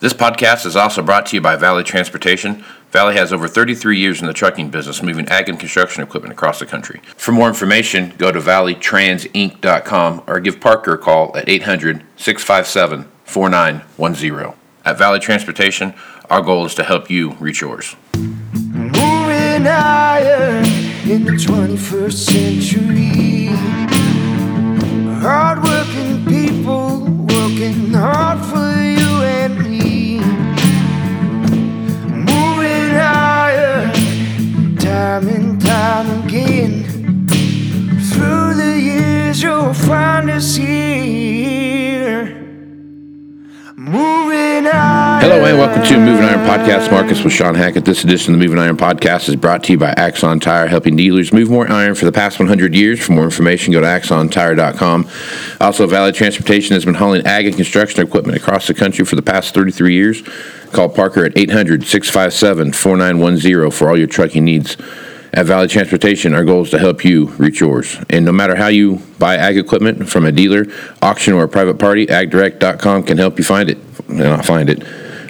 This podcast is also brought to you by Valley Transportation. Valley has over 33 years in the trucking business, moving ag and construction equipment across the country. For more information, go to valleytransinc.com or give Parker a call at 800 657 4910. At Valley Transportation, our goal is to help you reach yours. Moving higher in the 21st century. Hardworking people working hard for time and time again. Through the years, you'll find us here. Moving. Hello and welcome to Moving Iron Podcast. Markets with Shawn Hackett. This edition of the Moving Iron Podcast is brought to you by Axon Tire, helping dealers move more iron for the past 100 years. For more information, go to axontire.com. Also, Valley Transportation has been hauling ag and construction equipment across the country for the past 33 years. Call Parker at 800 657 4910 for all your trucking needs. At Valley Transportation, our goal is to help you reach yours. And no matter how you buy ag equipment from a dealer, auction, or a private party, agdirect.com can help you find it. Not find it,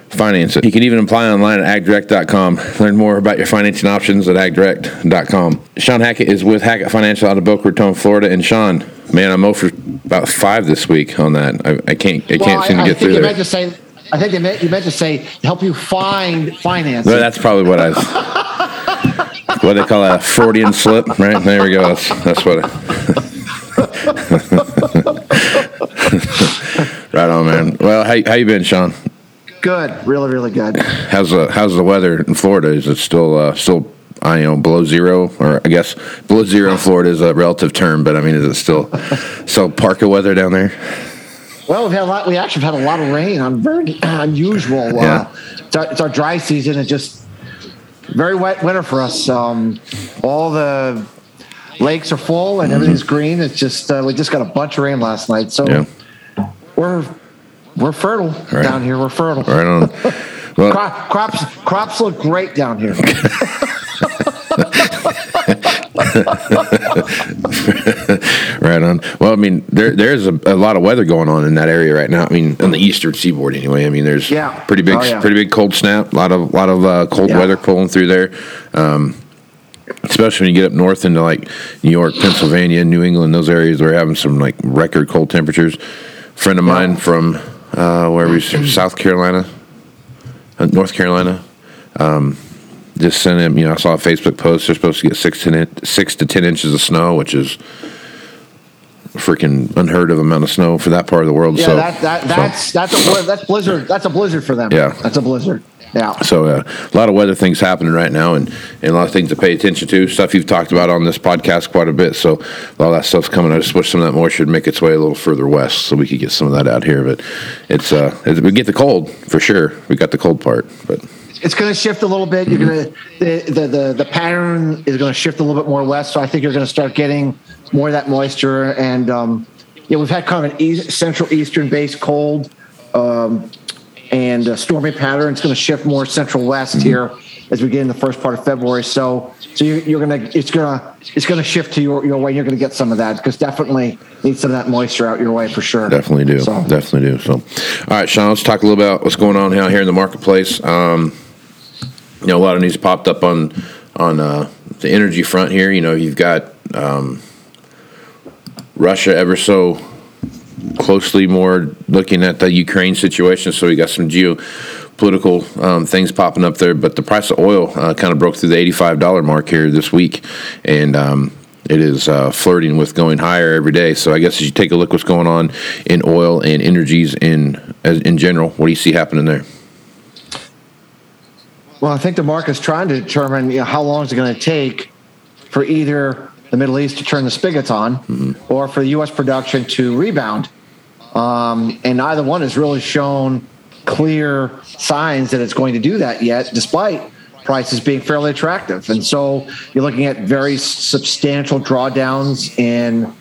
finance it. You can even apply online at agdirect.com. Learn more about your financing options at agdirect.com. Shawn Hackett is with Hackett Financial out of Boca Raton, Florida. And Shawn, man, I'm over about five this week on that. I, I can't, I can't Well, seem I, to I get think through you there. meant to say. I think you meant, you meant to say help you find finance. Well, that's probably what I. what they call a Freudian slip, right? There we go. That's, that's what. Right on, man. Well, how how you been, Shawn? good, really, really good. How's the how's the weather in Florida? Is it still uh, still I you know below zero, or I guess below zero in Florida is a relative term, but I mean, is it still still parka weather down there? Well, we've had a lot. We actually have had a lot of rain. I'm very unusual. Yeah. Uh, it's, our, it's our dry season. It's just very wet winter for us. Um, all the lakes are full and everything's green. It's just uh, we just got a bunch of rain last night, so Yeah. we're we're fertile Right. down here. We're fertile. Right on. Well, Crop, crops crops look great down here. Right on. Well, I mean, there there's a, a lot of weather going on in that area right now. I mean, on the eastern seaboard, anyway. I mean, there's Yeah. pretty big, Oh, yeah. pretty big cold snap. A lot of lot of uh, cold Yeah. weather pulling through there. Um, especially when you get up north into like New York, Pennsylvania, New England, those areas, they're having some like record cold temperatures. A friend of mine from uh, where we South Carolina, uh, North Carolina. Um, just sent him. You know, I saw a Facebook post. They're supposed to get six to in- six to ten inches of snow, which is freaking unheard of amount of snow for that part of the world. Yeah, so that, that so- that's that's a that's blizzard. That's a blizzard for them. Yeah. that's a blizzard. Yeah. So uh, a lot of weather things happening right now, and, and a lot of things to pay attention to. Stuff you've talked about on this podcast quite a bit. So a lot of that stuff's coming. I just wish some of that moisture would make its way a little further west, so we could get some of that out here. But it's uh, we get the cold for sure. We got the cold part, but It's going to shift a little bit. You're going to the, the the the pattern is going to shift a little bit more west. So I think you're going to start getting more of that moisture. And um, yeah, we've had kind of an east, central eastern based cold um, and a stormy pattern. It's going to shift more central west here as we get in the first part of February. So so you're, you're going to it's going to it's going to shift to your your way. You're going to get some of that because definitely need some of that moisture out your way for sure. definitely do, So- definitely do. So, all right, Shawn, let's talk a little about what's going on out here in the marketplace. Um, you know, a lot of news popped up on on uh, the energy front here. You know, you've got um, Russia ever so closely more looking at the Ukraine situation. So we got some geopolitical um, things popping up there. But the price of oil uh, kind of broke through the eighty-five dollar mark here this week, and um, it is uh, flirting with going higher every day. So I guess as you take a look what's going on in oil and energies in in general, what do you see happening there? Well, I think the market's trying to determine you know, how long is it going to take for either the Middle East to turn the spigots on mm-hmm. or for the U.S. production to rebound. Um, and neither one has really shown clear signs that it's going to do that yet, despite prices being fairly attractive. And so you're looking at very substantial drawdowns in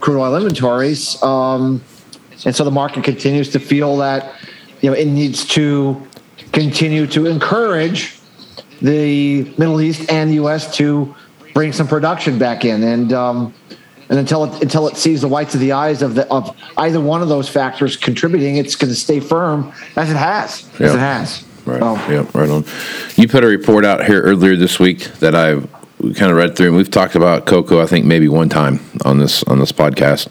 crude oil inventories. Um, and so the market continues to feel that you know it needs to continue to encourage the Middle East and the U.S. to bring some production back in, and um, and until it until it sees the whites of the eyes of the of either one of those factors contributing, it's going to stay firm as it has, yep. as it has. Right. Oh. Yeah. Right on. You put a report out here earlier this week that I kind of read through, and we've talked about cocoa. I think maybe one time on this on this podcast,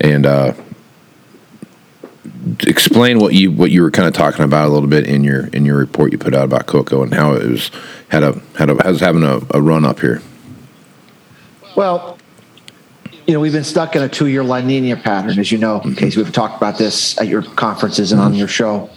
and uh, explain what you what you were kind of talking about a little bit in your in your report you put out about cocoa and how it was had a had a has having a, a run up here. Well, you know, we've been stuck in a two year La Nina pattern, as you know, in case we've talked about this at your conferences and on your show.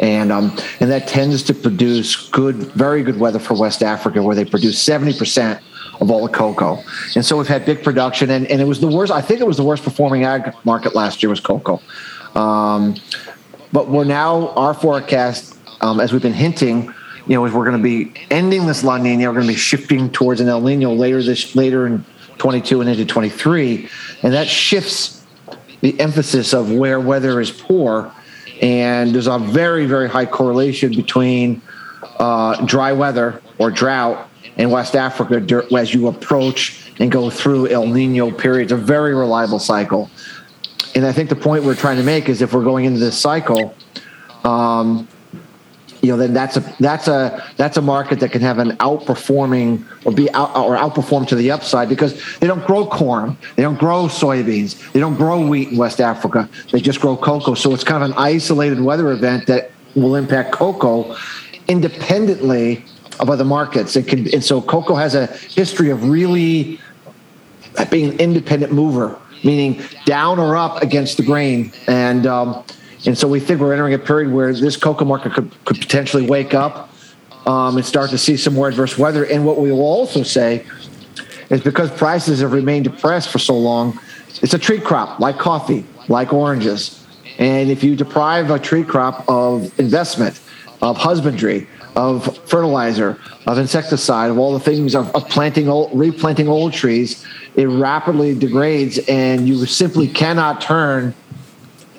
And um, and that tends to produce good, very good weather for West Africa, where they produce seventy percent of all the cocoa. And so we've had big production, and, and it was the worst. I think it was the worst performing ag market last year was cocoa. Um, but we're now our forecast, um, as we've been hinting, you know, is we're going to be ending this La Nina. We're going to be shifting towards an El Nino later this later in 22 and into 23, and that shifts the emphasis of where weather is poor. And there's a very very high correlation between uh, dry weather or drought in West Africa as you approach and go through El Nino periods. A very reliable cycle and I think the point we're trying to make is if we're going into this cycle, um, you know, then that's a that's a that's a market that can have an outperforming or be out or outperform to the upside because they don't grow corn, they don't grow soybeans, they don't grow wheat in West Africa. They just grow cocoa. So it's kind of an isolated weather event that will impact cocoa independently of other markets. It can, and so cocoa has a history of really being an independent mover meaning down or up against the grain. And um, and so we think we're entering a period where this cocoa market could, could potentially wake up um, and start to see some more adverse weather. And what we will also say is because prices have remained depressed for so long, it's a tree crop like coffee, like oranges. And if you deprive a tree crop of investment, of husbandry, of fertilizer, of insecticide, of all the things of, of planting old, replanting old trees, it rapidly degrades, and you simply cannot turn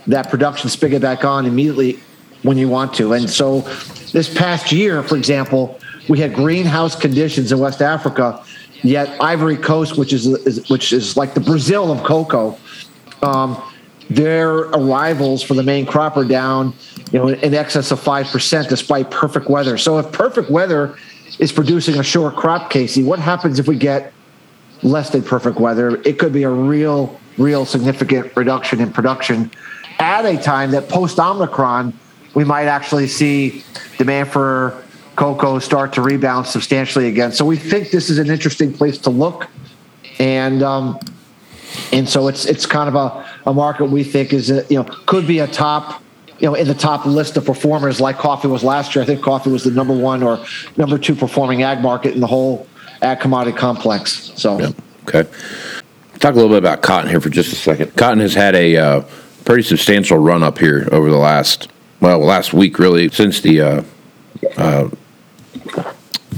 that production spigot back on immediately when you want to. And so, this past year, for example, we had greenhouse conditions in West Africa. Yet Ivory Coast, which is, is which is like the Brazil of cocoa, um, their arrivals for the main crop are down, you know, in excess of five percent, despite perfect weather. So if perfect weather is producing a short crop, Casey, what happens if we get less than perfect weather, it could be a real, real significant reduction in production at a time that post Omicron, we might actually see demand for cocoa start to rebound substantially again. So we think this is an interesting place to look, and um, and so it's it's kind of a, a market we think is a, you know could be a top you know in the top list of performers like coffee was last year. I think coffee was the number one or number two performing ag market in the whole ag commodity complex. So, yeah. okay. Talk a little bit about cotton here for just a second. Cotton has had a uh, pretty substantial run up here over the last, well, last week really, since the uh, uh,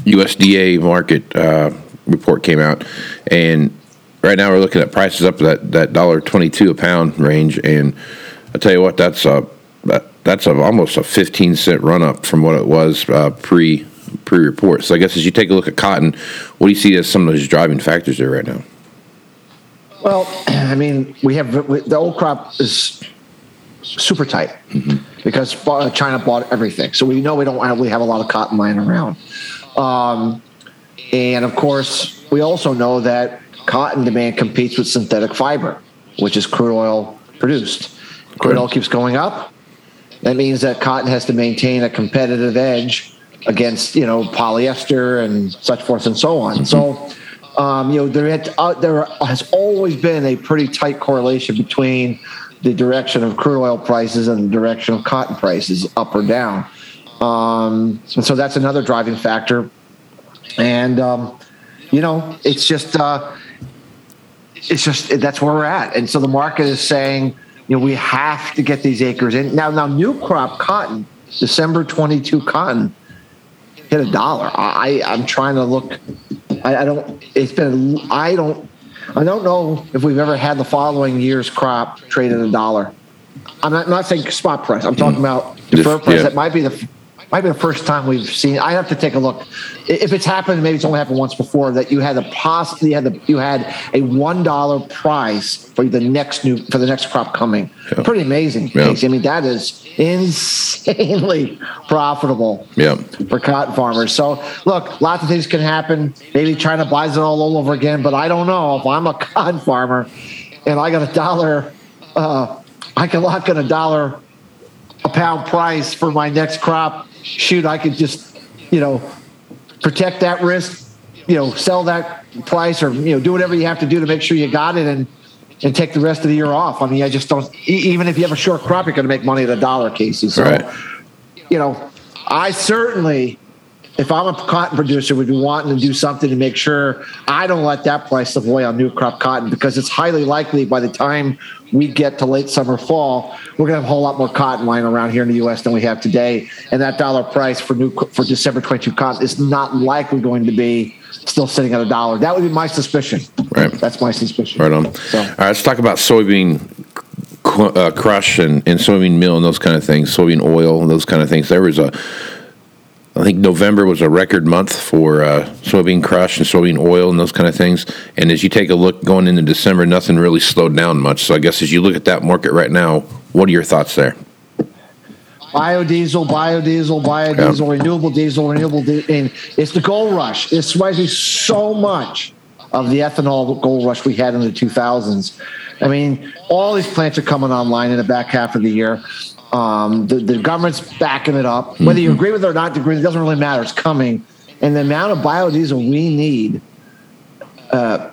USDA market uh, report came out. And right now we're looking at prices up that, that dollar twenty-two a pound range. And I tell you what, that's a, that's a, almost a 15 cent run up from what it was uh, pre pre-report. So I guess as you take a look at cotton, what do you see as some of those driving factors there right now? Well, I mean, we have the old crop is super tight mm-hmm. because China bought everything, so we know we don't really have a lot of cotton lying around. Um, and of course, we also know that cotton demand competes with synthetic fiber, which is crude oil produced. Crude oil keeps going up. That means that cotton has to maintain a competitive edge against you know polyester and such forth and so on. So um, you know, there had, uh, there has always been a pretty tight correlation between the direction of crude oil prices and the direction of cotton prices, up or down. Um, and so that's another driving factor. And um, you know, it's just uh, it's just that's where we're at. And so the market is saying, you know, we have to get these acres in now. Now, new crop cotton, December twenty two cotton hit a dollar. I, I'm trying to look. I, I don't. It's been. I don't. I don't know if we've ever had the following year's crop trade at a dollar. I'm not, not saying spot price. I'm talking mm-hmm. about deferred price. yeah. That might be the might be the first time we've seen. I have to take a look. If it's happened, maybe it's only happened once before. That you had the poss, you had the you had a one dollar price for the next new for the next crop coming. Yeah. Pretty amazing. Yeah. I mean, that is insanely profitable Yeah. for cotton farmers. So, look, lots of things can happen. Maybe China buys it all over again, but I don't know. If I'm a cotton farmer and I got a dollar, uh, I can lock in a dollar a pound price for my next crop. Shoot, I could just, you know, protect that risk, you know, sell that price or, you know, do whatever you have to do to make sure you got it and, and take the rest of the year off. I mean, I just don't, even if you have a short crop, you're going to make money at a dollar, Casey. So, Right. you know, I certainly, if I'm a cotton producer, would be wanting to do something to make sure I don't let that price slip away on new crop cotton because it's highly likely by the time we get to late summer, fall, we're going to have a whole lot more cotton lying around here in the U.S. than we have today, and that dollar price for new for December 22 cotton is not likely going to be still sitting at a dollar. That would be my suspicion. Right. That's my suspicion. Right on. So- All right, let's talk about soybean uh, crush and, and soybean meal and those kind of things, soybean oil and those kind of things. There was a, I think November was a record month for uh, soybean crush and soybean oil and those kind of things. And as you take a look going into December, nothing really slowed down much. So I guess as you look at that market right now, what are your thoughts there? biodiesel, biodiesel, biodiesel, renewable diesel, renewable diesel. And it's the gold rush. It's me so much of the ethanol gold rush we had in the 2000s. I mean, all these plants are coming online in the back half of the year. Um, the, the government's backing it up. Whether you agree with it or not, agree, it doesn't really matter. It's coming. And the amount of biodiesel we need, uh,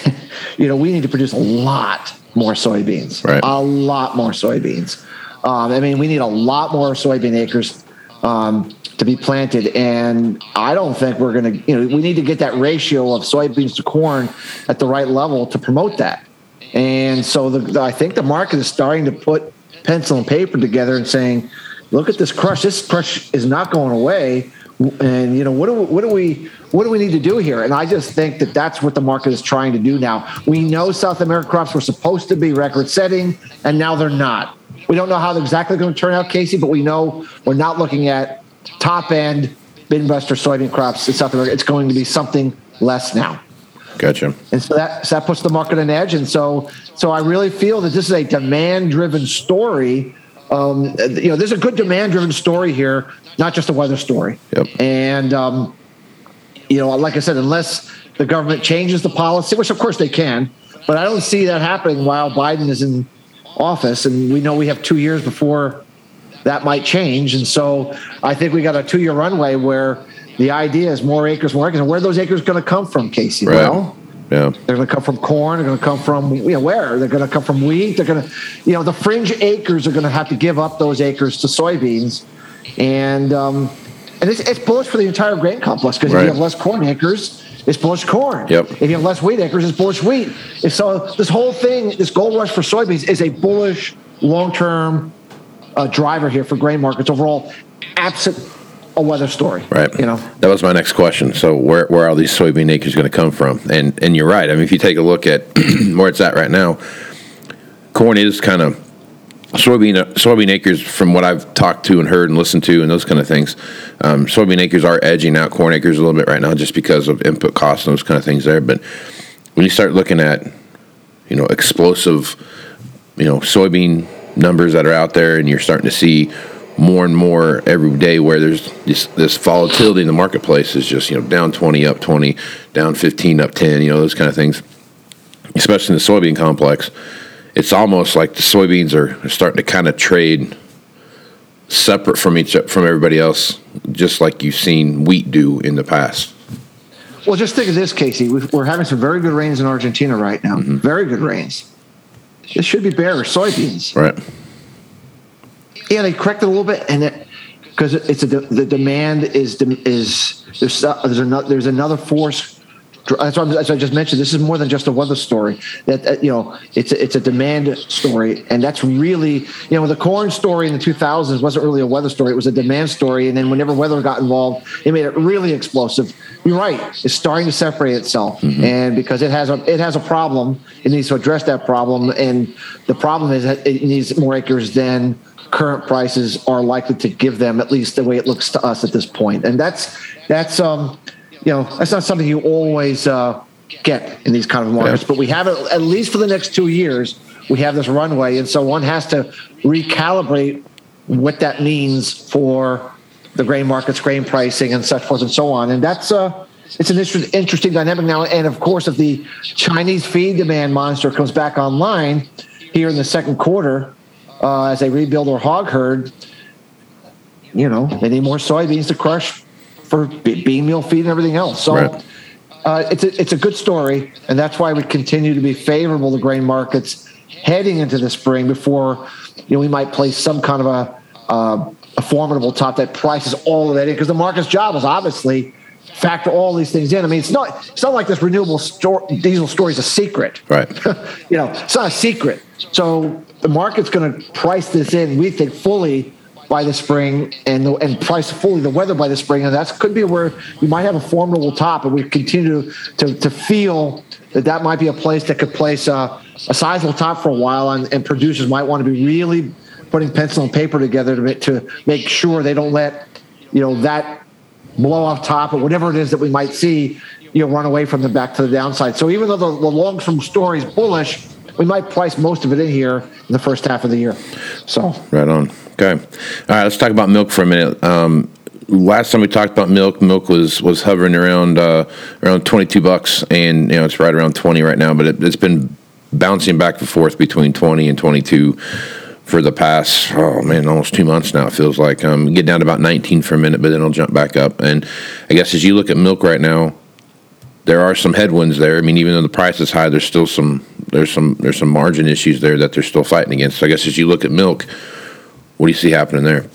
you know, we need to produce a lot more soybeans. Right. A lot more soybeans. Um, I mean, we need a lot more soybean acres um, to be planted, and I don't think we're going to. You know, we need to get that ratio of soybeans to corn at the right level to promote that. And so, the, I think the market is starting to put pencil and paper together and saying, "Look at this crush. This crush is not going away." And you know, what do we, what do we what do we need to do here? And I just think that that's what the market is trying to do now. We know South American crops were supposed to be record setting, and now they're not. We don't know how they're exactly going to turn out, Casey, but we know we're not looking at top end Midwestern soybean crops in South America. It's going to be something less now. Gotcha. And so that so that puts the market on edge. And so so I really feel that this is a demand driven story. Um, you know, there's a good demand driven story here, not just a weather story. Yep. And um, you know, like I said, unless the government changes the policy, which of course they can, but I don't see that happening while Biden is in office. And we know we have two years before that might change. And so I think we got a two year runway where the idea is more acres, more acres. And where are those acres going to come from, Casey? Right. Well, Yeah. they're going to come from corn. They're going to come from you know where? They're going to come from wheat. They're going to, you know, the fringe acres are going to have to give up those acres to soybeans, and um, and it's, it's bullish for the entire grain complex because if you have less corn acres, it's bullish corn. Yep. If you have less wheat acres, it's bullish wheat. And so this whole thing, this gold rush for soybeans, is a bullish long term uh, driver here for grain markets overall, absent a weather story. Right. You know. That was my next question. So where where are these soybean acres going to come from? And and you're right. I mean, if you take a look at where it's at right now, corn is kind of soybean soybean acres from what I've talked to and heard and listened to and those kind of things. Um, soybean acres are edging out corn acres a little bit right now just because of input costs and those kind of things there. But when you start looking at you know explosive you know soybean numbers that are out there and you're starting to see more and more every day where there's this, this volatility in the marketplace is just you know down 20 up 20 down 15 up 10 you know those kind of things especially in the soybean complex it's almost like the soybeans are starting to kind of trade separate from each from everybody else just like you've seen wheat do in the past Well, just think of this, Casey. We've- We're having some very good rains in Argentina right now. Mm-hmm. Very good rains. it should be bearish soybeans. Right. Yeah, they corrected a little bit, and it because it's a the demand is is there's there's another there's another force. That's what, I just mentioned. This is more than just a weather story. That, that you know, it's a, it's a demand story, and that's really you know the corn story in the 2000s wasn't really a weather story. It was a demand story, and then whenever weather got involved, it made it really explosive. You're right; it's starting to separate itself, mm-hmm. and because it has a it has a problem, it needs to address that problem, and the problem is that it needs more acres than current prices are likely to give them at least the way it looks to us at this point. And that's that's um you know that's not something you always uh, get in these kind of markets Yeah. but we have it at least for the next two years. We have this runway and so one has to recalibrate what that means for the grain markets grain pricing and such forth and so on. And that's uh it's an interesting dynamic now. And of course if the chinese feed demand monster comes back online here in the second quarter uh, as they rebuild their hog herd, you know, they need more soybeans to crush for bean meal feed and everything else. So Right. uh, it's a, it's a good story, and that's why we continue to be favorable to grain markets heading into the spring. Before you know, we might place some kind of a uh, a formidable top that prices all of that in because the market's job is obviously factor all these things in. I mean, it's not it's not like this renewable store, diesel story is a secret Right. you know, it's not a secret. So the market's going to price this in, we think, fully by the spring and the, and price fully the weather by the spring. And that could be where we might have a formidable top and we continue to, to feel that that might be a place that could place a, a sizable top for a while and, and producers might want to be really putting pencil and paper together to make, to make sure they don't let, you know, that blow off top or whatever it is that we might see, you know, run away from the back to the downside. So even though the, the long term story is bullish, we might price most of it in here in the first half of the year. So Right on. Okay. All right. Let's talk about milk for a minute. Um, last time we talked about milk, milk was was hovering around uh, around twenty two bucks, and you know it's right around twenty right now. But it, it's been bouncing back and forth between twenty and twenty two for the past oh man almost two months now. It feels like um, get down to about nineteen for a minute, but then it'll jump back up. And I guess as you look at milk right now, there are some headwinds there. I mean, even though the price is high, there's still some there's some there's some margin issues there that they're still fighting against. So I guess as you look at milk, what do you see happening there?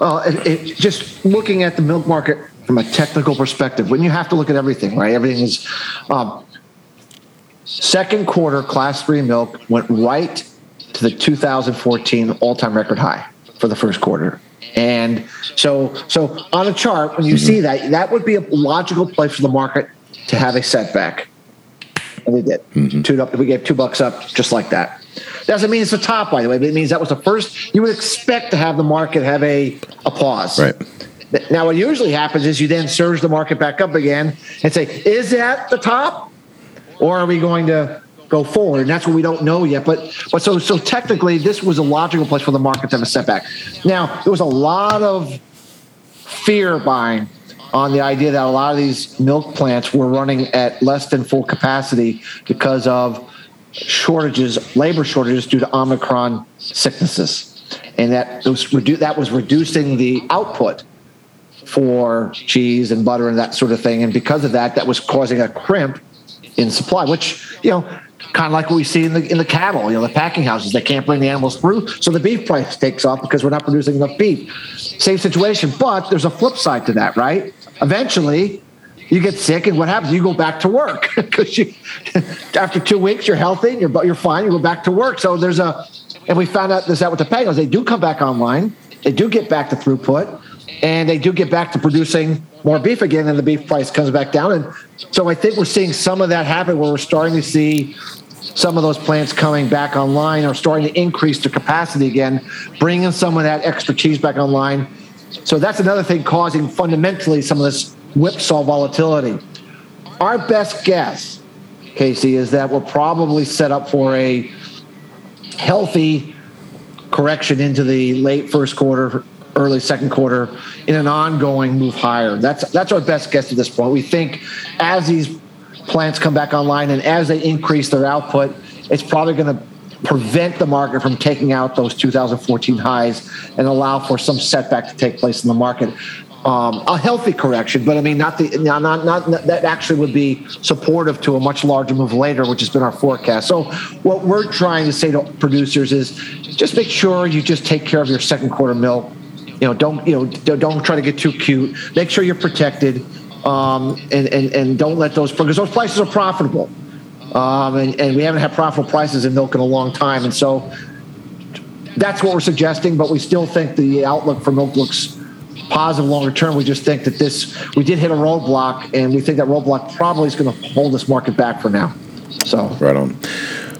uh, it, it, just looking at the milk market from a technical perspective, when you have to look at everything, right? Everything is. Um, second quarter class three milk went right to the 2014 all-time record high for the first quarter. And so, so on a chart, when you mm-hmm. see that, that would be a logical place for the market to have a setback. And we did. Mm-hmm. Two up, we gave two bucks up just like that. Doesn't mean it's the top, by the way, but it means that was the first. You would expect to have the market have a, a pause. Right. Now, what usually happens is you then surge the market back up again and say, is that the top? Or are we going to go forward? And that's what we don't know yet. But but so so technically this was a logical place for the market to have a setback. Now, there was a lot of fear buying on the idea that a lot of these milk plants were running at less than full capacity because of shortages, labor shortages due to Omicron sicknesses. And that was redu- that was reducing the output for cheese and butter and that sort of thing. And because of that, that was causing a crimp in supply, which, you know, kind of like what we see in the in the cattle, you know, the packing houses, they can't bring the animals through. So the beef price takes off because we're not producing enough beef. Same situation, but there's a flip side to that, right? Eventually you get sick, and what happens? You go back to work because you, after two weeks, you're healthy, and you're you're fine. You go back to work. So there's a, and we found out this out with the pagos. They do come back online. They do get back to throughput, and they do get back to producing more beef again, and the beef price comes back down. And so I think we're seeing some of that happen, where we're starting to see some of those plants coming back online or starting to increase their capacity again, bringing some of that extra cheese back online. So that's another thing causing fundamentally some of this whipsaw volatility. Our best guess, Casey, is that we're probably set up for a healthy correction into the late first quarter, early second quarter, in an ongoing move higher. That's that's our best guess at this point. We think as these plants come back online and as they increase their output, it's probably going to prevent the market from taking out those 2014 highs and allow for some setback to take place in the market. um, a healthy correction, but I mean, not the not, not not that actually would be supportive to a much larger move later, which has been our forecast. So, what we're trying to say to producers is just make sure you just take care of your second quarter milk. You know, don't you know don't try to get too cute. Make sure you're protected, um, and and and don't let those because those prices are profitable, um, and and we haven't had profitable prices in milk in a long time, and so that's what we're suggesting. But we still think the outlook for milk looks positive longer term. We just think that this, we did hit a roadblock, and we think that roadblock probably is going to hold this market back for now. So, right on.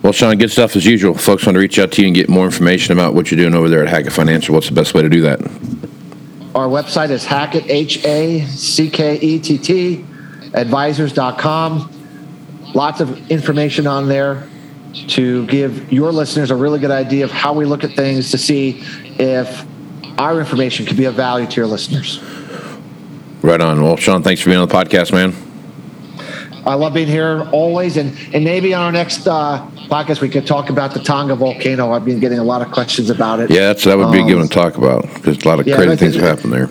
Well, Shawn, good stuff as usual. Folks want to reach out to you and get more information about what you're doing over there at Hackett Financial. What's the best way to do that? Our website is Hackett, H A C K E T T, advisors.com. Lots of information on there to give your listeners a really good idea of how we look at things to see if our information could be of value to your listeners. Right on. Well, Shawn, thanks for being on the podcast, man. I love being here always, and and maybe on our next uh, podcast we could talk about the Tonga volcano. I've been getting a lot of questions about it. Yeah, that's that would be um, good to talk about because a lot of yeah, crazy things have happened there.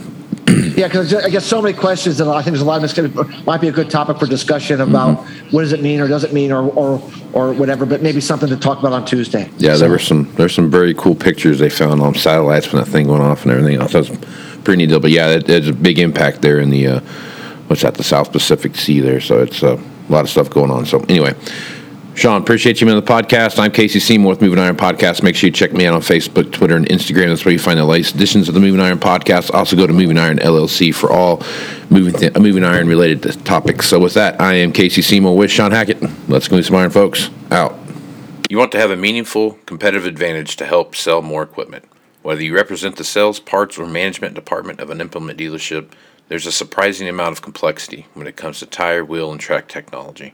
yeah, because I get so many questions, and I think there's a lot of this might be a good topic for discussion about mm-hmm. what does it mean or does it mean or, or or whatever. But maybe something to talk about on Tuesday. Yeah, so. there were some there's some very cool pictures they found on satellites when that thing went off and everything else. That was pretty neat deal. But yeah, it, it's a big impact there in the uh, what's that the South Pacific Sea there. So it's uh, a lot of stuff going on. So anyway. Shawn, appreciate you being on the podcast. I'm Casey Seymour with Moving Iron Podcast. Make sure you check me out on Facebook, Twitter, and Instagram. That's where you find the latest editions of the Moving Iron Podcast. Also, go to Moving Iron LLC for all moving th- uh, moving iron related topics. So, with that, I am Casey Seymour with Shawn Hackett. Let's move some iron, folks. Out. You want to have a meaningful competitive advantage to help sell more equipment. Whether you represent the sales, parts, or management department of an implement dealership, there's a surprising amount of complexity when it comes to tire, wheel, and track technology.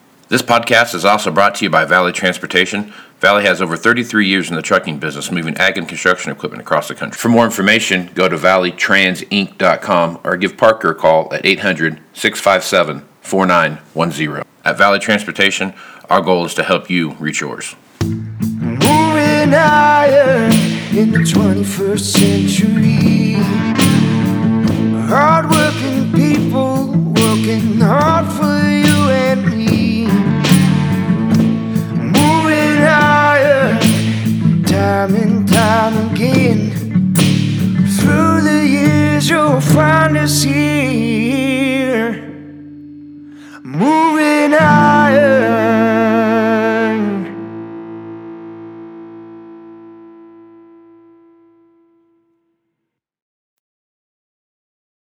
This podcast is also brought to you by Valley Transportation. Valley has over 33 years in the trucking business, moving ag and construction equipment across the country. For more information, go to valleytransinc.com or give Parker a call at 800 657 4910. At Valley Transportation, our goal is to help you reach yours. Moving in the 21st century. Find us here.